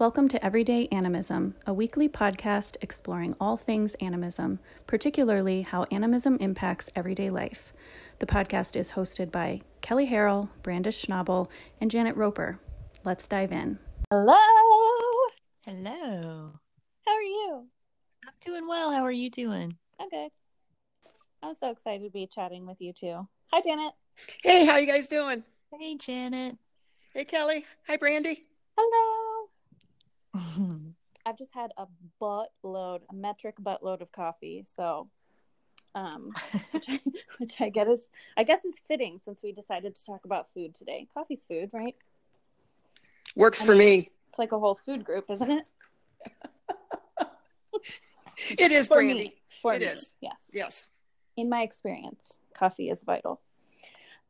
Welcome to Everyday Animism, a weekly podcast exploring all things animism, particularly how animism impacts everyday life. The podcast is hosted by Kelly Harrell, Brandis Schnabel, and Janet Roper. Let's dive in. Hello. Hello. How are you? I'm doing well. How are you doing? I'm good. I'm so excited to be chatting with you too. Hi, Janet. Hey, how you guys doing? Hey, Janet. Hey, Kelly. Hi, Brandy. Hello. I've just had a buttload, a metric buttload of coffee. So, um, which I, which I get is, I guess is fitting since we decided to talk about food today. Coffee's food, right? Works I for mean, me. It's like a whole food group, isn't it? It is, For Brandy. me. For It me, is. Yes. Yes. in my experience, coffee is vital.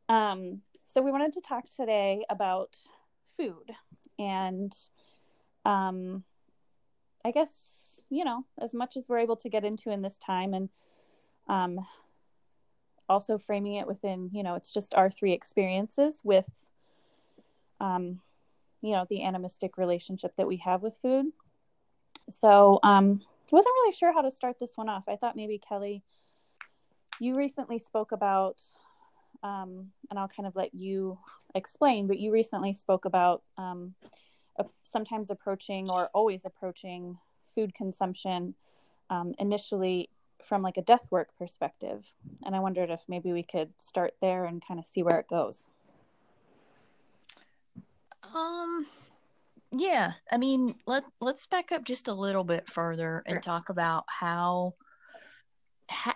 Um, so we wanted to talk today about food and um I guess, you know, as much as we're able to get into in this time and um also framing it within, you know, it's just our three experiences with um you know, the animistic relationship that we have with food. So, um wasn't really sure how to start this one off. I thought maybe Kelly you recently spoke about um, and i'll kind of let you explain but you recently spoke about um, sometimes approaching or always approaching food consumption um, initially from like a death work perspective and i wondered if maybe we could start there and kind of see where it goes Um, yeah. I mean, let let's back up just a little bit further and Sure. talk about how. ha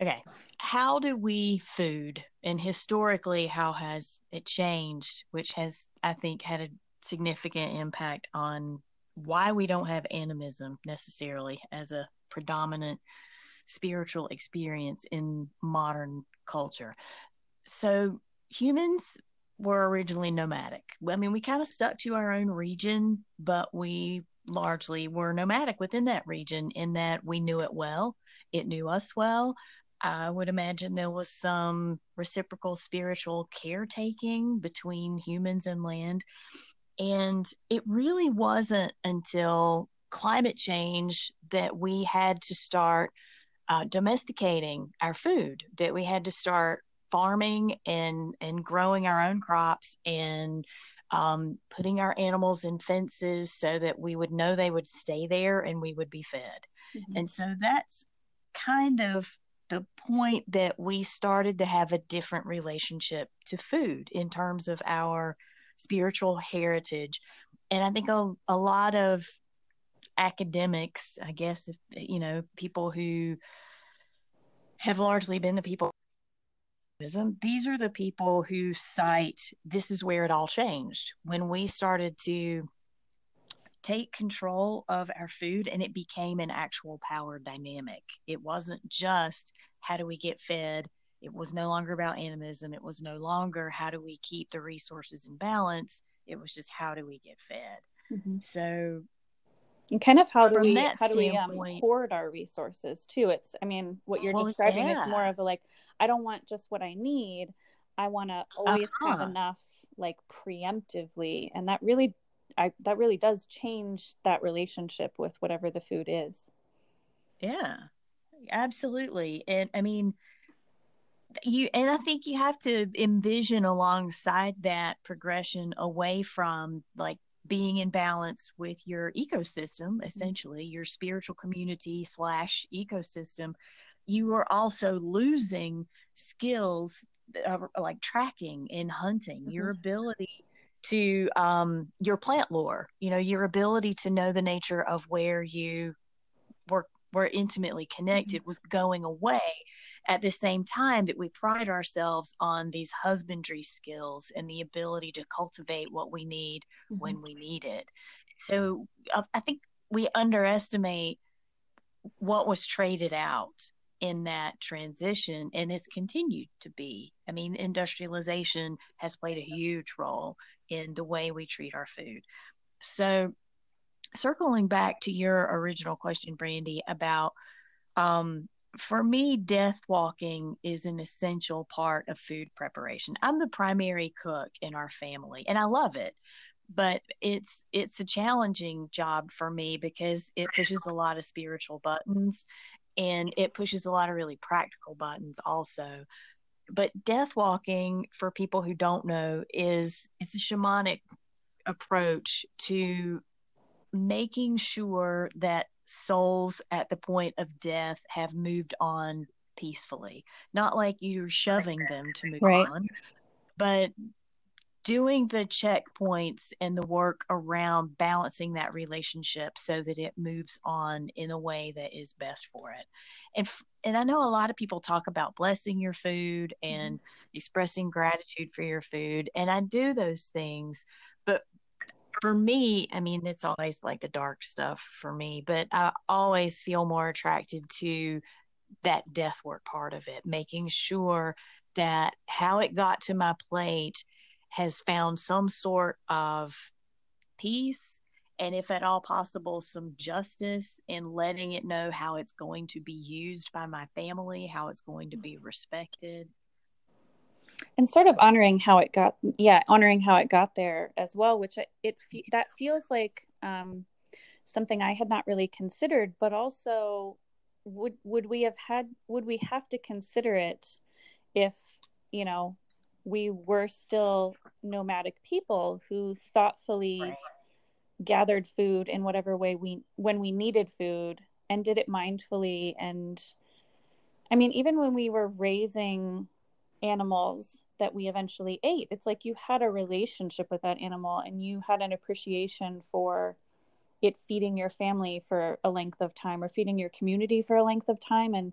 okay, how do we food, and historically, how has it changed? Which has, I think, had a significant impact on why we don't have animism necessarily as a predominant spiritual experience in modern culture. So humans were originally nomadic. I mean, we kind of stuck to our own region, but we largely were nomadic within that region in that we knew it well, it knew us well. I would imagine there was some reciprocal spiritual caretaking between humans and land. And it really wasn't until climate change that we had to start uh, domesticating our food, that we had to start farming and and growing our own crops and um, putting our animals in fences so that we would know they would stay there and we would be fed. And so that's kind of the point that we started to have a different relationship to food in terms of our spiritual heritage. And I think a, a lot of academics, I guess, if, you know, people who have largely been the people these are the people who cite this is where it all changed when we started to take control of our food and it became an actual power dynamic. It wasn't just how do we get fed, it was no longer about animism, it was no longer how do we keep the resources in balance, it was just how do we get fed. Mhm. So and kind of how do we how do we um, hoard our resources too it's i mean what you're Well, describing yeah. is more of a like i don't want just what i need i want to always have Uh-huh. enough like preemptively and that really i that really does change that relationship with whatever the food is Yeah, absolutely. And I mean, you, and I think you have to envision alongside that progression away from like being in balance with your ecosystem, mm-hmm. essentially, your spiritual community slash ecosystem. You are also losing skills of like tracking and hunting, your mm-hmm. ability to um your plant lore you know your ability to know the nature of where you were were intimately mm-hmm. connected was going away at the same time that we pride ourselves on these husbandry skills and the ability to cultivate what we need when we need it. So i think we underestimate what was traded out in that transition and it's continued to be. I mean industrialization has played a huge role in the way we treat our food. So circling back to your original question brandy about um for me death walking is an essential part of food preparation. I'm the primary cook in our family and i love it but it's it's a challenging job for me because it pushes a lot of spiritual buttons and it pushes a lot of really practical buttons also. But death walking for people who don't know is it's a shamanic approach to making sure that souls at the point of death have moved on peacefully not like you're shoving them to move right. on but doing the checkpoints and the work around balancing that relationship so that it moves on in a way that is best for it. And and I know a lot of people talk about blessing your food and mm-hmm. expressing gratitude for your food and I do those things, for me, I mean, it's always like the dark stuff for me, but I always feel more attracted to that death work part of it, making sure that how it got to my plate has found some sort of peace and if at all possible some justice in letting it know how it's going to be used by my family how it's going to be mm-hmm. respected and sort of honoring how it got yeah honoring how it got there as well which it, that feels like um, something i had not really considered but also would would we have had would we have to consider it if you know we were still nomadic people who thoughtfully right. gathered food in whatever way we when we needed food and did it mindfully and i mean even when we were raising animals that we eventually ate it's like you had a relationship with that animal and you had an appreciation for it feeding your family for a length of time or feeding your community for a length of time and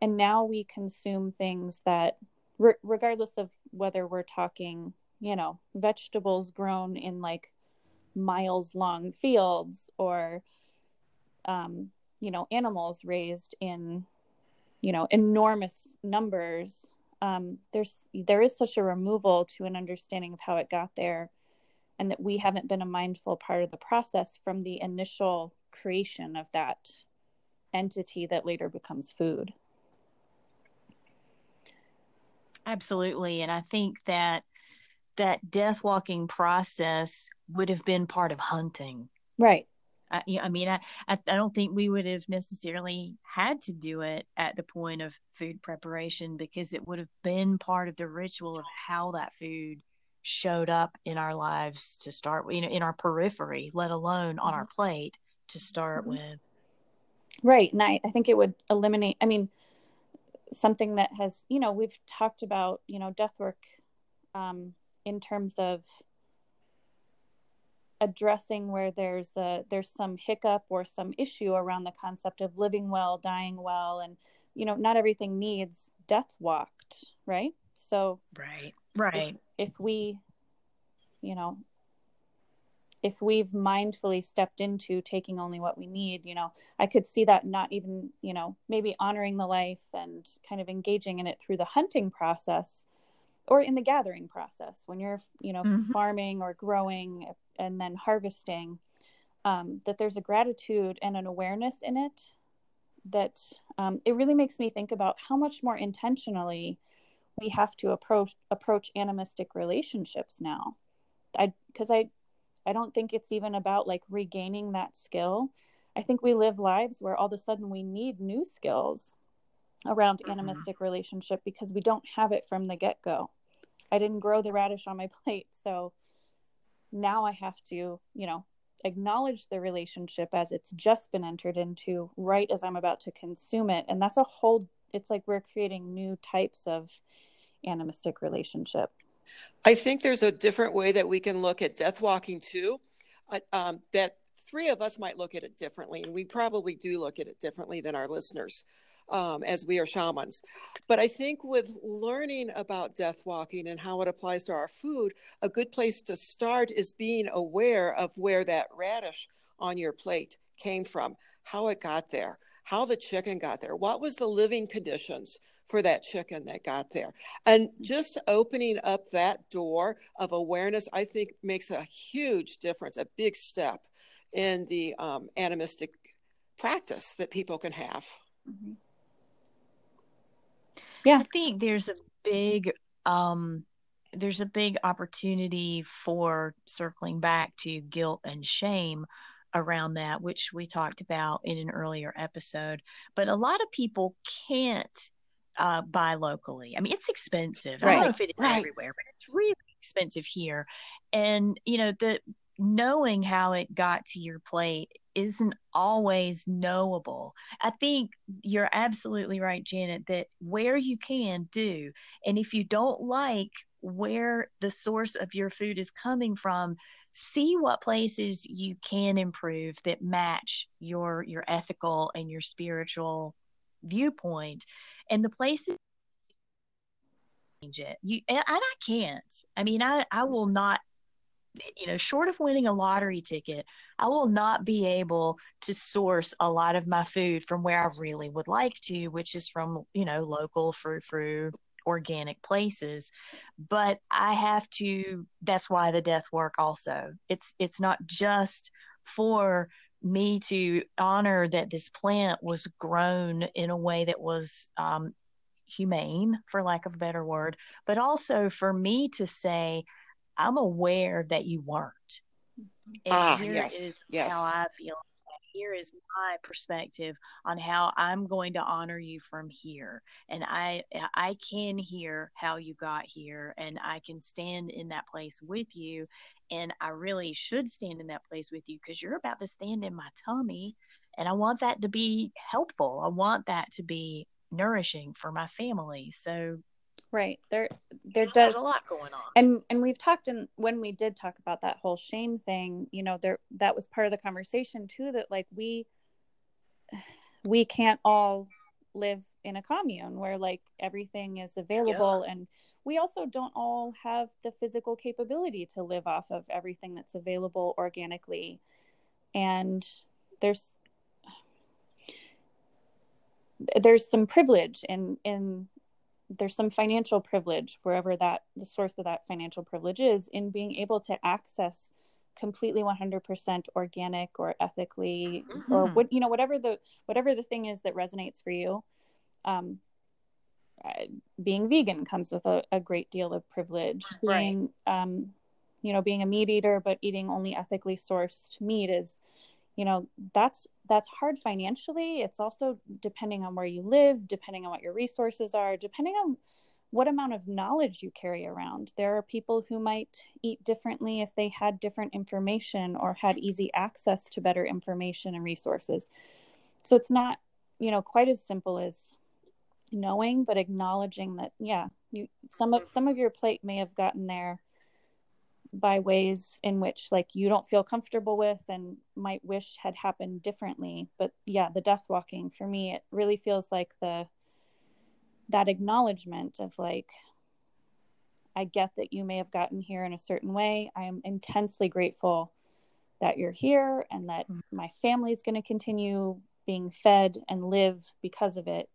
and now we consume things that re- regardless of whether we're talking, you know, vegetables grown in like miles long fields or, um, you know, animals raised in, you know, enormous numbers. Um, there's there is such a removal to an understanding of how it got there, and that we haven't been a mindful part of the process from the initial creation of that entity that later becomes food. Absolutely. And I think that that death walking process would have been part of hunting. Right. I, I mean, I, I, don't think we would have necessarily had to do it at the point of food preparation because it would have been part of the ritual of how that food showed up in our lives to start you know in our periphery let alone on our mm-hmm. plate to start mm-hmm. with right and I, I think it would eliminate i mean something that has you know we've talked about you know death work um, in terms of addressing where there's a there's some hiccup or some issue around the concept of living well dying well and you know not everything needs death walked right? So right right. if, if we you know if we've mindfully stepped into taking only what we need you know i could see that not even you know maybe honoring the life and kind of engaging in it through the hunting process or in the gathering process when you're you know mm-hmm. farming or growing and then harvesting um, that there's a gratitude and an awareness in it that um, it really makes me think about how much more intentionally we have to approach approach animistic relationships now i because i I don't think it's even about like regaining that skill. I think we live lives where all of a sudden we need new skills around mm-hmm. animistic relationship because we don't have it from the get go. I didn't grow the radish on my plate. So now I have to, you know, acknowledge the relationship as it's just been entered into right as I'm about to consume it. And that's a whole, it's like we're creating new types of animistic relationship. I think there's a different way that we can look at death walking too. Uh, um, that three of us might look at it differently, and we probably do look at it differently than our listeners, um, as we are shamans. But I think with learning about death walking and how it applies to our food, a good place to start is being aware of where that radish on your plate came from, how it got there, how the chicken got there, what was the living conditions for that chicken that got there. And just opening up that door of awareness, I think, makes a huge difference, a big step in the um, animistic practice that people can have. Mm-hmm. Yeah, I think there's a big um, there's a big opportunity for circling back to guilt and shame around that, which we talked about in an earlier episode. But a lot of people can't uh, buy locally. I mean, it's expensive. Right. I don't know if it is right. everywhere, but it's really expensive here. And, you know, the knowing how it got to your plate isn't always knowable. I think you're absolutely right, Janet, that where you can do. And if you don't like where the source of your food is coming from, see what places you can improve that match your your ethical and your spiritual viewpoint and the places change it you and i can't i mean i i will not you know short of winning a lottery ticket i will not be able to source a lot of my food from where i really would like to which is from you know local frou frou organic places. But i have to that's why the death work also. It's it's not just for me to honor that this plant was grown in a way that was um, humane for lack of a better word but also for me to say i'm aware that you weren't and ah, here yes, is yes. how i feel here is my perspective on how I'm going to honor you from here. And I I can hear how you got here and I can stand in that place with you. And I really should stand in that place with you because you're about to stand in my tummy. And I want that to be helpful. I want that to be nourishing for my family. So right. There there does a lot going on. and and we've talked and when we did talk about that whole shame thing you know there that was part of the conversation too that like we we can't all live in a commune where like everything is available yeah. and we also don't all have the physical capability to live off of everything that's available organically. And there's there's some privilege in in there's some financial privilege wherever that the source of that financial privilege is in being able to access completely 100% organic or ethically mm-hmm. or what you know whatever the whatever the thing is that resonates for you um, uh, being vegan comes with a, a, great deal of privilege being um, you know being a meat eater but eating only ethically sourced meat is you know that's that's hard financially. It's also depending on where you live depending on what your resources are depending on what amount of knowledge you carry around. There are people who might eat differently if they had different information or had easy access to better information and resources. So it's not you know quite as simple as knowing but acknowledging that yeah you some of mm-hmm. some of your plate may have gotten there by ways in which like you don't feel comfortable with and might wish had happened differently. But yeah the death walking for me it really feels like the that acknowledgement of like i get that you may have gotten here in a certain way. I am intensely grateful that you're here and that mm. my family is going to continue being fed and live because of it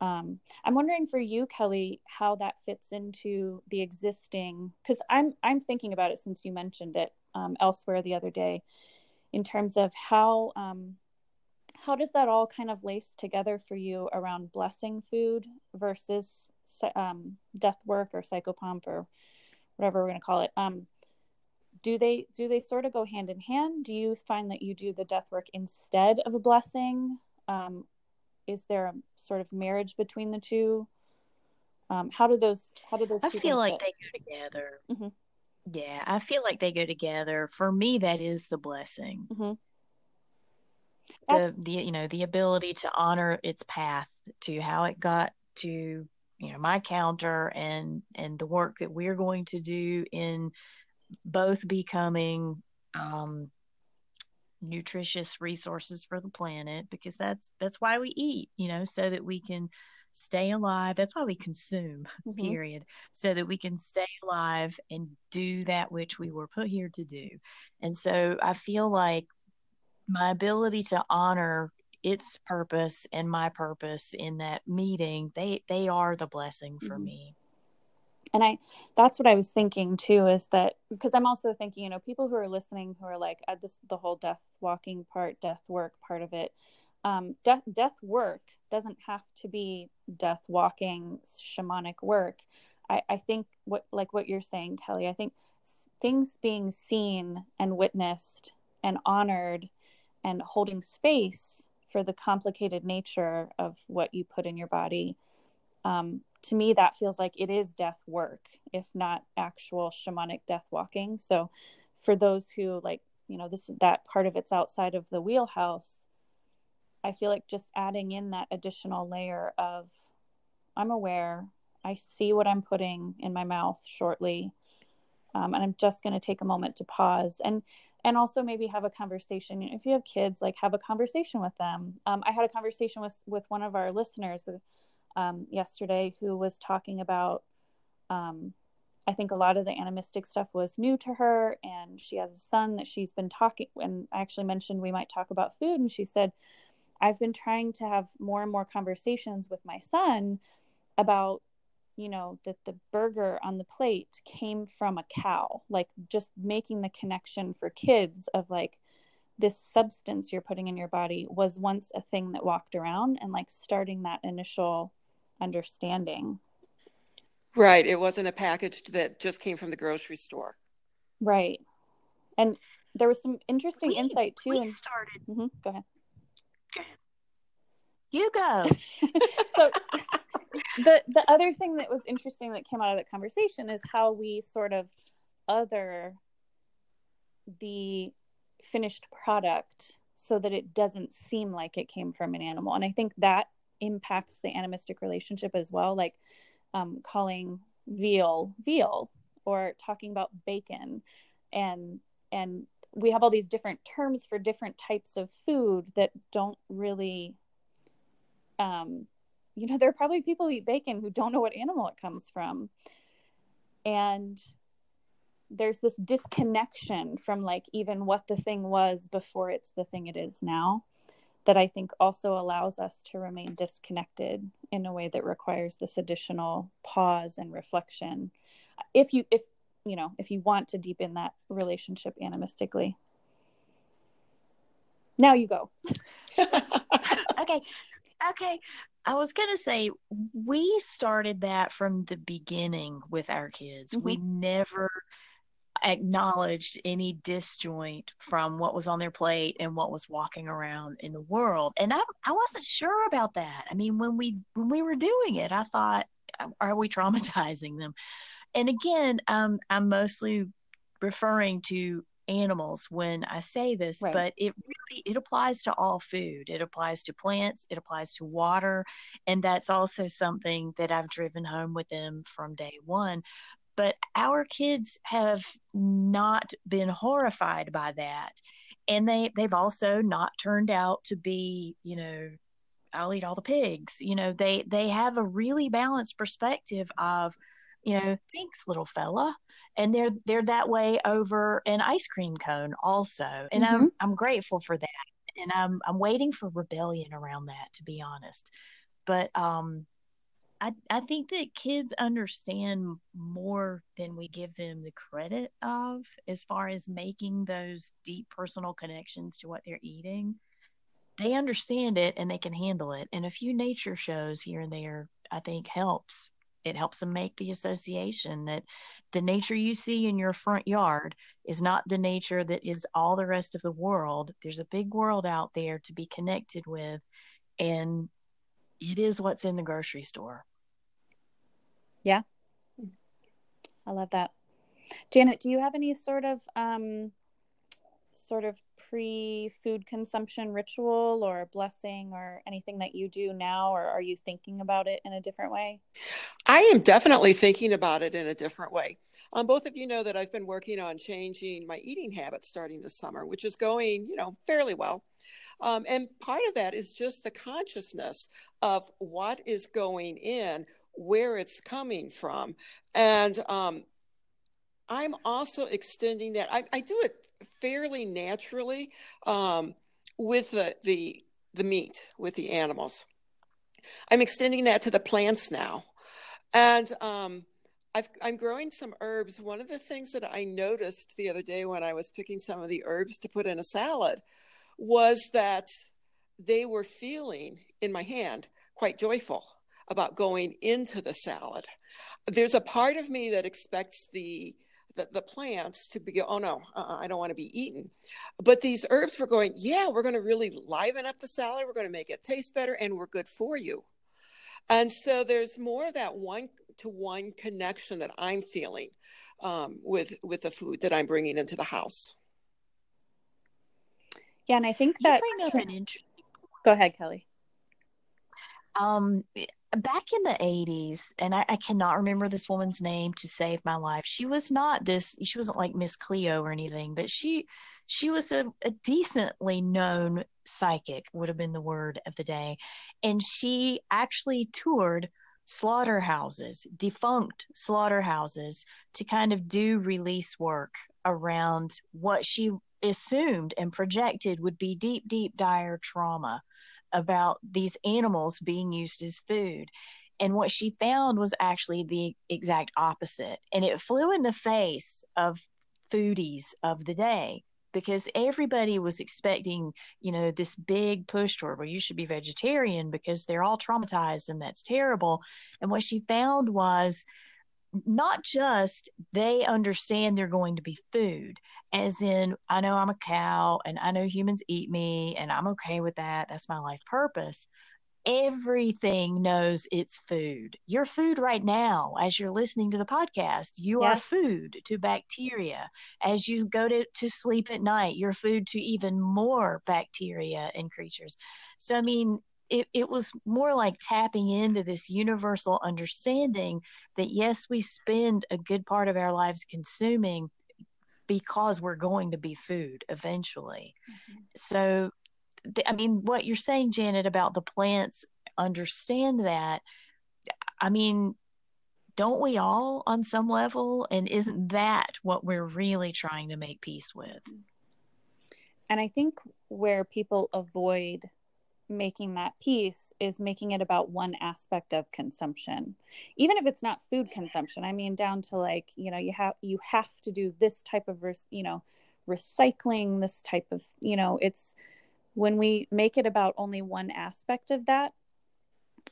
um, I'm wondering for you, Kelly, how that fits into the existing because I'm I'm thinking about it since you mentioned it um, elsewhere the other day, in terms of how um, how does that all kind of lace together for you around blessing food versus um, death work or psychopomp or whatever we're going to call it. Um, do they do they sort of go hand in hand? Do you find that you do the death work instead of a blessing? Um, is there a sort of marriage between the two? Um, how do those? How do those? I feel like fit? they go together. Mm-hmm. Yeah, I feel like they go together. For me, that is the blessing. Mm-hmm. The the you know the ability to honor its path to how it got to you know my counter and and the work that we're going to do in both becoming um, nutritious resources for the planet because that's that's why we eat you know so that we can stay alive that's why we consume mm-hmm. period so that we can stay alive and do that which we were put here to do and so i feel like my ability to honor its purpose and my purpose in that meeting they they are the blessing for mm-hmm. me and i that's what i was thinking too is that because i'm also thinking you know people who are listening who are like uh, this the whole death walking part death work part of it um, death death work doesn't have to be death walking shamanic work. I, I think what like what you're saying, Kelly, I think things being seen and witnessed and honored and holding space for the complicated nature of what you put in your body um, to me that feels like it is death work if not actual shamanic death walking. So for those who like you know this that part of it's outside of the wheelhouse i feel like just adding in that additional layer of i'm aware i see what i'm putting in my mouth shortly um, and i'm just going to take a moment to pause and and also maybe have a conversation. If you have kids like have a conversation with them. Um, i had a conversation with with one of our listeners um, yesterday who was talking about um, i think a lot of the animistic stuff was new to her and she has a son that she's been talking and i actually mentioned we might talk about food and she said i've been trying to have more and more conversations with my son about you know that the burger on the plate came from a cow like just making the connection for kids of like this substance you're putting in your body was once a thing that walked around and like starting that initial understanding. Right. It wasn't a package that just came from the grocery store. Right. And there was some interesting we, insight too we and started mm-hmm, go ahead. You go. So the the other thing that was interesting that came out of that conversation is how we sort of other the finished product so that it doesn't seem like it came from an animal. And i think that impacts the animistic relationship as well like um, calling veal veal or talking about bacon and and we have all these different terms for different types of food that don't really um, you know, there are probably people who eat bacon who don't know what animal it comes from. And there's this disconnection from like even what the thing was before it's the thing it is now that I think also allows us to remain disconnected in a way that requires this additional pause and reflection. If you, if, you know, if you want to deepen that relationship animistically. Now you go. okay. Okay. I was going to say, we started that from the beginning with our kids. Mm-hmm. We never acknowledged any disjoint from what was on their plate and what was walking around in the world. And I, I wasn't sure about that. I mean, when we when we were doing it, I thought, are we traumatizing them? And again, um, I'm mostly referring to animals when I say this, right. but it really it applies to all food. It applies to plants, it applies to water, and that's also something that I've driven home with them from day 1. But our kids have not been horrified by that. And they they've also not turned out to be, you know, I'll eat all the pigs. You know, they they have a really balanced perspective of you know, thanks, little fella. And they're they're that way over an ice cream cone also. And mm-hmm. I'm I'm grateful for that. And I'm I'm waiting for rebellion around that, to be honest. But um I, I think that kids understand more than we give them the credit of as far as making those deep personal connections to what they're eating. They understand it and they can handle it. And a few nature shows here and there, I think, helps it helps them make the association that the nature you see in your front yard is not the nature that is all the rest of the world. There's a big world out there to be connected with, and it is what's in the grocery store. Yeah. I love that. Janet, do you have any sort of um sort of pre food consumption ritual or blessing or anything that you do now, or are you thinking about it in a different way? I am definitely thinking about it in a different way. Um, both of you know that I've been working on changing my eating habits starting this summer, which is going, you know, fairly well. Um, and part of that is just the consciousness of what is going in, where it's coming from. And um, I'm also extending that. I, I do it fairly naturally um, with the, the the meat with the animals. I'm extending that to the plants now, and um, i am growing some herbs. One of the things that I noticed the other day when I was picking some of the herbs to put in a salad was that they were feeling in my hand quite joyful about going into the salad. there's a part of me that expects the the, the plants to be oh no uh, i don't want to be eaten. But these herbs were going yeah we're going to really liven up the salad we're going to make it taste better and we're good for you. And so there's more of that one to one connection that i'm feeling um, with with the food that i'm bringing into the house yeah and i think that go ahead kelly. Um back in the 80s and I, I, cannot remember this woman's name to save my life. She was not this she wasn't like miss cleo or anything but she she was a, a decently known psychic would have been the word of the day. And she actually toured slaughterhouses defunct slaughterhouses to kind of do release work around what she assumed and projected would be deep deep dire trauma about these animals being used as food. And what she found was actually the exact opposite. And it flew in the face of foodies of the day because everybody was expecting, you know, this big push toward, well, you should be vegetarian because they're all traumatized and that's terrible. And what she found was not just they understand they're going to be food, as in, I know I'm a cow and I know humans eat me and I'm okay with that. That's my life purpose. Everything knows it's food. Your food right now, as you're listening to the podcast, you yes. are food to bacteria. As you go to, to sleep at night, you're food to even more bacteria and creatures. So, I mean, it, it was more like tapping into this universal understanding that yes, we spend a good part of our lives consuming because we're going to be food eventually. Mm-hmm. So, I mean, what you're saying, Janet, about the plants understand that. I mean, don't we all on some level? And isn't that what we're really trying to make peace with? And I think where people avoid making that peace is making it about one aspect of consumption. Even if it's not food consumption i mean down to like you know you have you have to do this type of you know recycling this type of you know it's when we make it about only one aspect of that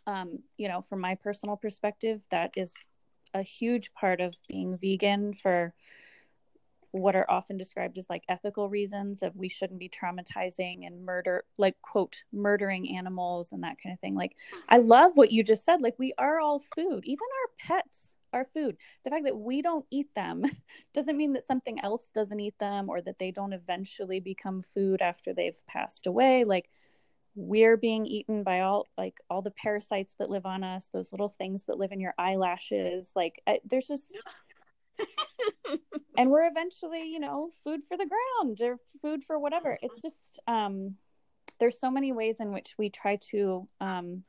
um you know from my personal perspective that is a huge part of being vegan for what are often described as like ethical reasons of we shouldn't be traumatizing and murder like quote murdering animals and that kind of thing. Like i love what you just said. Like we are all food. Even our pets are food. The fact that we don't eat them doesn't mean that something else doesn't eat them or that they don't eventually become food after they've passed away. Like we're being eaten by all like all the parasites that live on us those little things that live in your eyelashes. Like there's just and we're eventually, you know, food for the ground or food for whatever. It's just um there's so many ways in which we try to um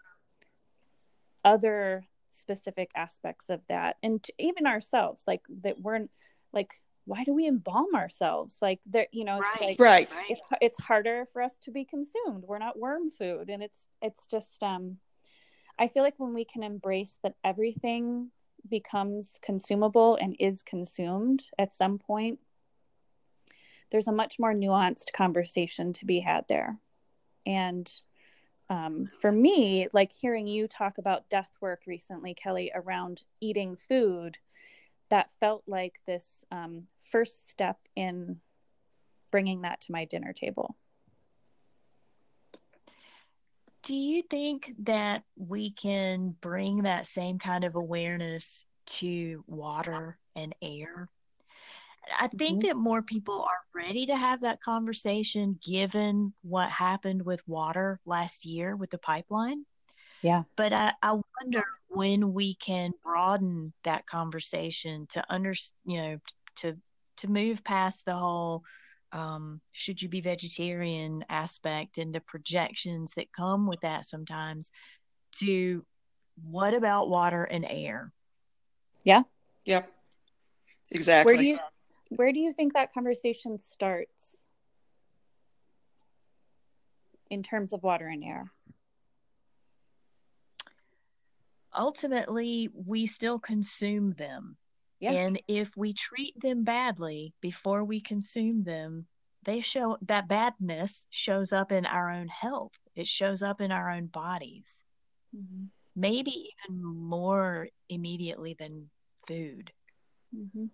other specific aspects of that and even ourselves like that we're like why do we embalm ourselves like there you know it's right. like right it's it's harder for us to be consumed we're not worm food and it's it's just um i feel like when we can embrace that everything becomes consumable and is consumed at some point, there's a much more nuanced conversation to be had there. And um, for me, like hearing you talk about death work recently, Kelly, around eating food, that felt like this um, first step in bringing that to my dinner table. Do you think that we can bring that same kind of awareness to water and air? I think mm-hmm. that more people are ready to have that conversation given what happened with water last year with the pipeline. Yeah. But I, I wonder when we can broaden that conversation to under, you know, to to move past the whole um, should you be vegetarian aspect and the projections that come with that sometimes to what about water and air? Yeah. Yep. Exactly where do you where do you think that conversation starts in terms of water and air? Ultimately we still consume them yeah. And if we treat them badly before we consume them, they show that badness shows up in our own health. It shows up in our own bodies. Mm-hmm. maybe even more immediately than food. Mm-hmm.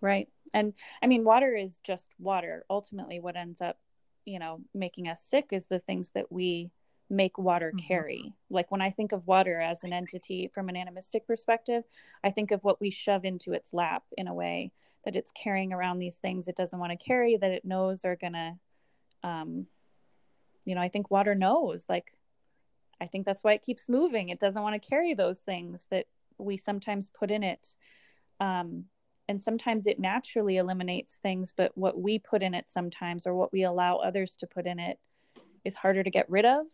Right. And I mean, water is just water. Ultimately, what ends up, you know, making us sick is the things that we make water mm-hmm. carry. Mm-hmm. Like when I think of water as an entity from an animistic perspective, I think of what we shove into its lap in a way that it's carrying around these things it doesn't want to carry that it knows are going to, um, you know, I think water knows. Like, I think that's why it keeps moving. It doesn't want to carry those things that we sometimes put in it. Um, and sometimes it naturally eliminates things, but what we put in it sometimes or what we allow others to put in it is harder to get rid of.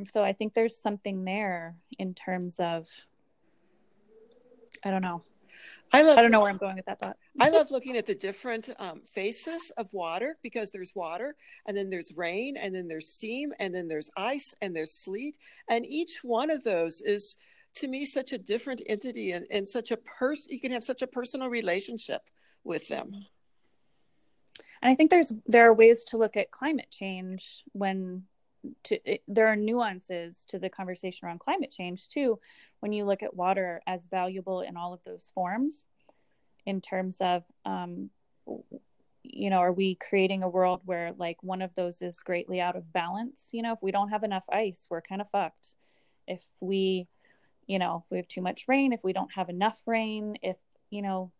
And so I think there's something there in terms of, I don't know. I love. I don't know where I'm going with that thought. I love looking at the different um, faces of water because there's water, and then there's rain, and then there's steam, and then there's ice, and there's sleet, and each one of those is to me such a different entity and, and such a person you can have such a personal relationship with them and i think there's there are ways to look at climate change when to it, there are nuances to the conversation around climate change too when you look at water as valuable in all of those forms in terms of um, you know are we creating a world where like one of those is greatly out of balance? You know if we don't have enough ice we're kind of fucked. If we you know if we have too much rain if we don't have enough rain if you know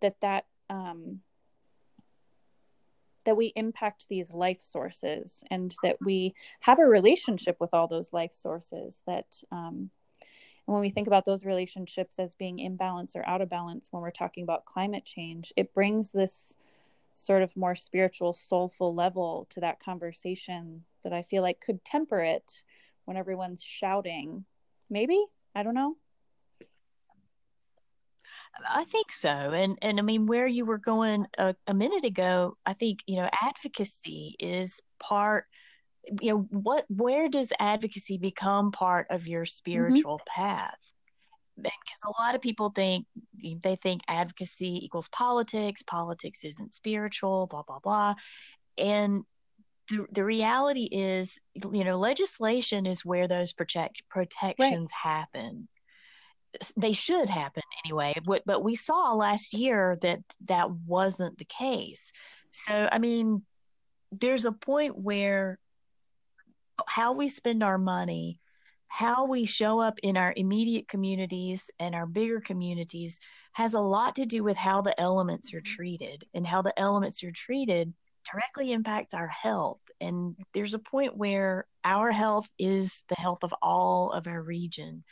that that um that we impact these life sources and that we have a relationship with all those life sources that um, when we think about those relationships as being in balance or out of balance when we're talking about climate change it brings this sort of more spiritual soulful level to that conversation that i feel like could temper it when everyone's shouting. Maybe? I don't know I think so, and and I mean where you were going a, a, minute ago. I think you know advocacy is part. You know what? Where does advocacy become part of your mm-hmm. spiritual mm-hmm. path? Because a lot of people think they think advocacy equals politics. Politics isn't spiritual. Blah blah blah, and the, the reality is, you know, legislation is where those protect protections right. happen. They should happen anyway, but, we saw last year that that wasn't the case. So, I mean, there's a point where how we spend our money, how we show up in our immediate communities and our bigger communities has a lot to do with how the elements are treated and how the elements are treated directly impacts our health. And there's a point where our health is the health of all of our region.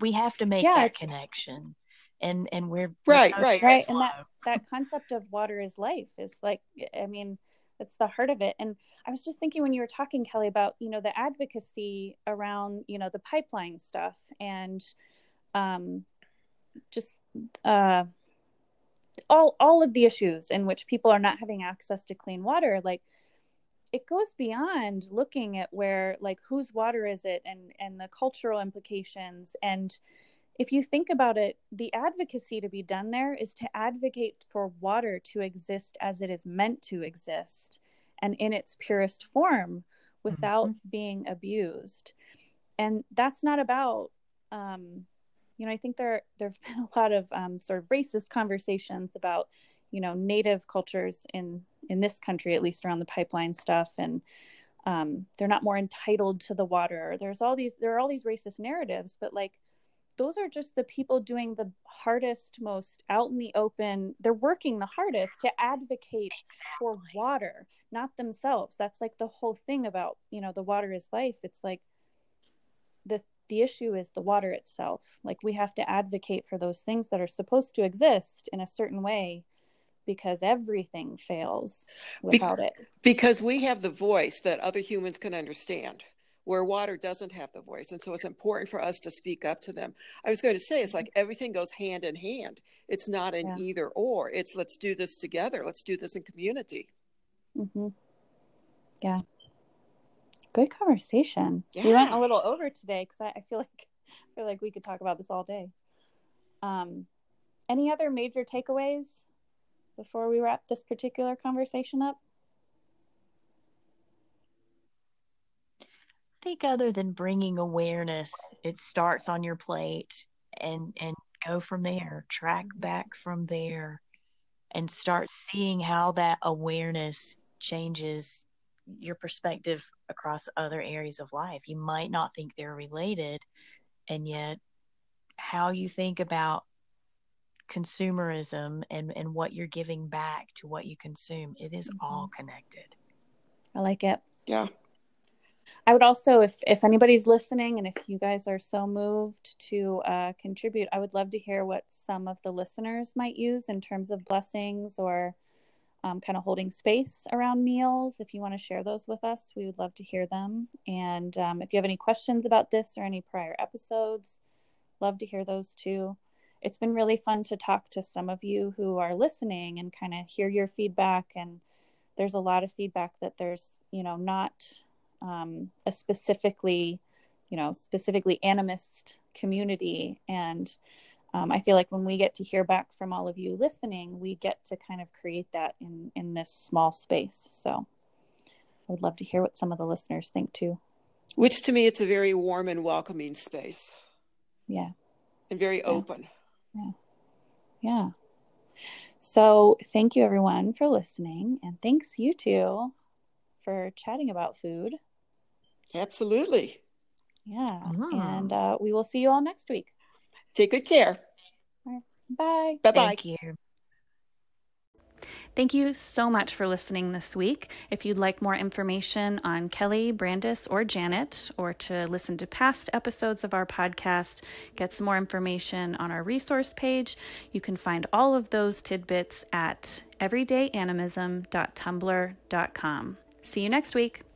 We have to make yeah, that connection. And and we're right, we're so right, right. And that, that concept of water is life is like I mean, that's the heart of it. And I was just thinking when you were talking, Kelly, about, you know, the advocacy around, you know, the pipeline stuff and um just uh all all of the issues in which people are not having access to clean water like it goes beyond looking at where like whose water is it and and the cultural implications and if you think about it the advocacy to be done there is to advocate for water to exist as it is meant to exist and in its purest form without mm-hmm. being abused and that's not about um, you know, I think there there've been a lot of um, sort of racist conversations about, you know, native cultures in in this country, at least around the pipeline stuff, and um, they're not more entitled to the water. There's all these there are all these racist narratives, but like those are just the people doing the hardest, most out in the open. They're working the hardest to advocate exactly. for water, not themselves. That's like the whole thing about, you know, the water is life. It's like the the issue is the water itself. Like we have to advocate for those things that are supposed to exist in a certain way because everything fails without Be- it. Because we have the voice that other humans can understand where water doesn't have the voice. And so it's important for us to speak up to them. I was going to say, it's like everything goes hand in hand. It's not an yeah. either or, it's let's do this together. Let's do this in community. Mm-hmm. Yeah good conversation. Yeah. We went a little over today because I, I, feel like I feel like we could talk about this all day. Um, any other major takeaways before we wrap this particular conversation up? I think other than bringing awareness, it starts on your plate and and go from there, track back from there and start seeing how that awareness changes your perspective across other areas of life. You might not think they're related, and yet how you think about consumerism and, and what you're giving back to what you consume, it is mm-hmm. all connected. I like it. Yeah. I would also, if if anybody's listening, and if you guys are so moved to uh, contribute, I would love to hear what some of the listeners might use in terms of blessings or um, kind of holding space around meals. If you want to share those with us, we would love to hear them. And um, if you have any questions about this or any prior episodes, love to hear those too. It's been really fun to talk to some of you who are listening and kind of hear your feedback. And there's a lot of feedback that there's, you know, not um, a specifically, you know, specifically animist community. And um, I feel like when we get to hear back from all of you listening, we get to kind of create that in in this small space. So I would love to hear what some of the listeners think too. Which to me, it's a very warm and welcoming space. Yeah. And very yeah. open. Yeah. Yeah. So thank you everyone for listening, and thanks you two for chatting about food. Absolutely. Yeah. And uh, we will see you all next week. Take good care. Bye. Bye bye. Thank you. Thank you so much for listening this week. If you'd like more information on Kelly, Brandis, or Janet, or to listen to past episodes of our podcast, get some more information on our resource page, you can find all of those tidbits at everydayanimism.tumblr.com. See you next week.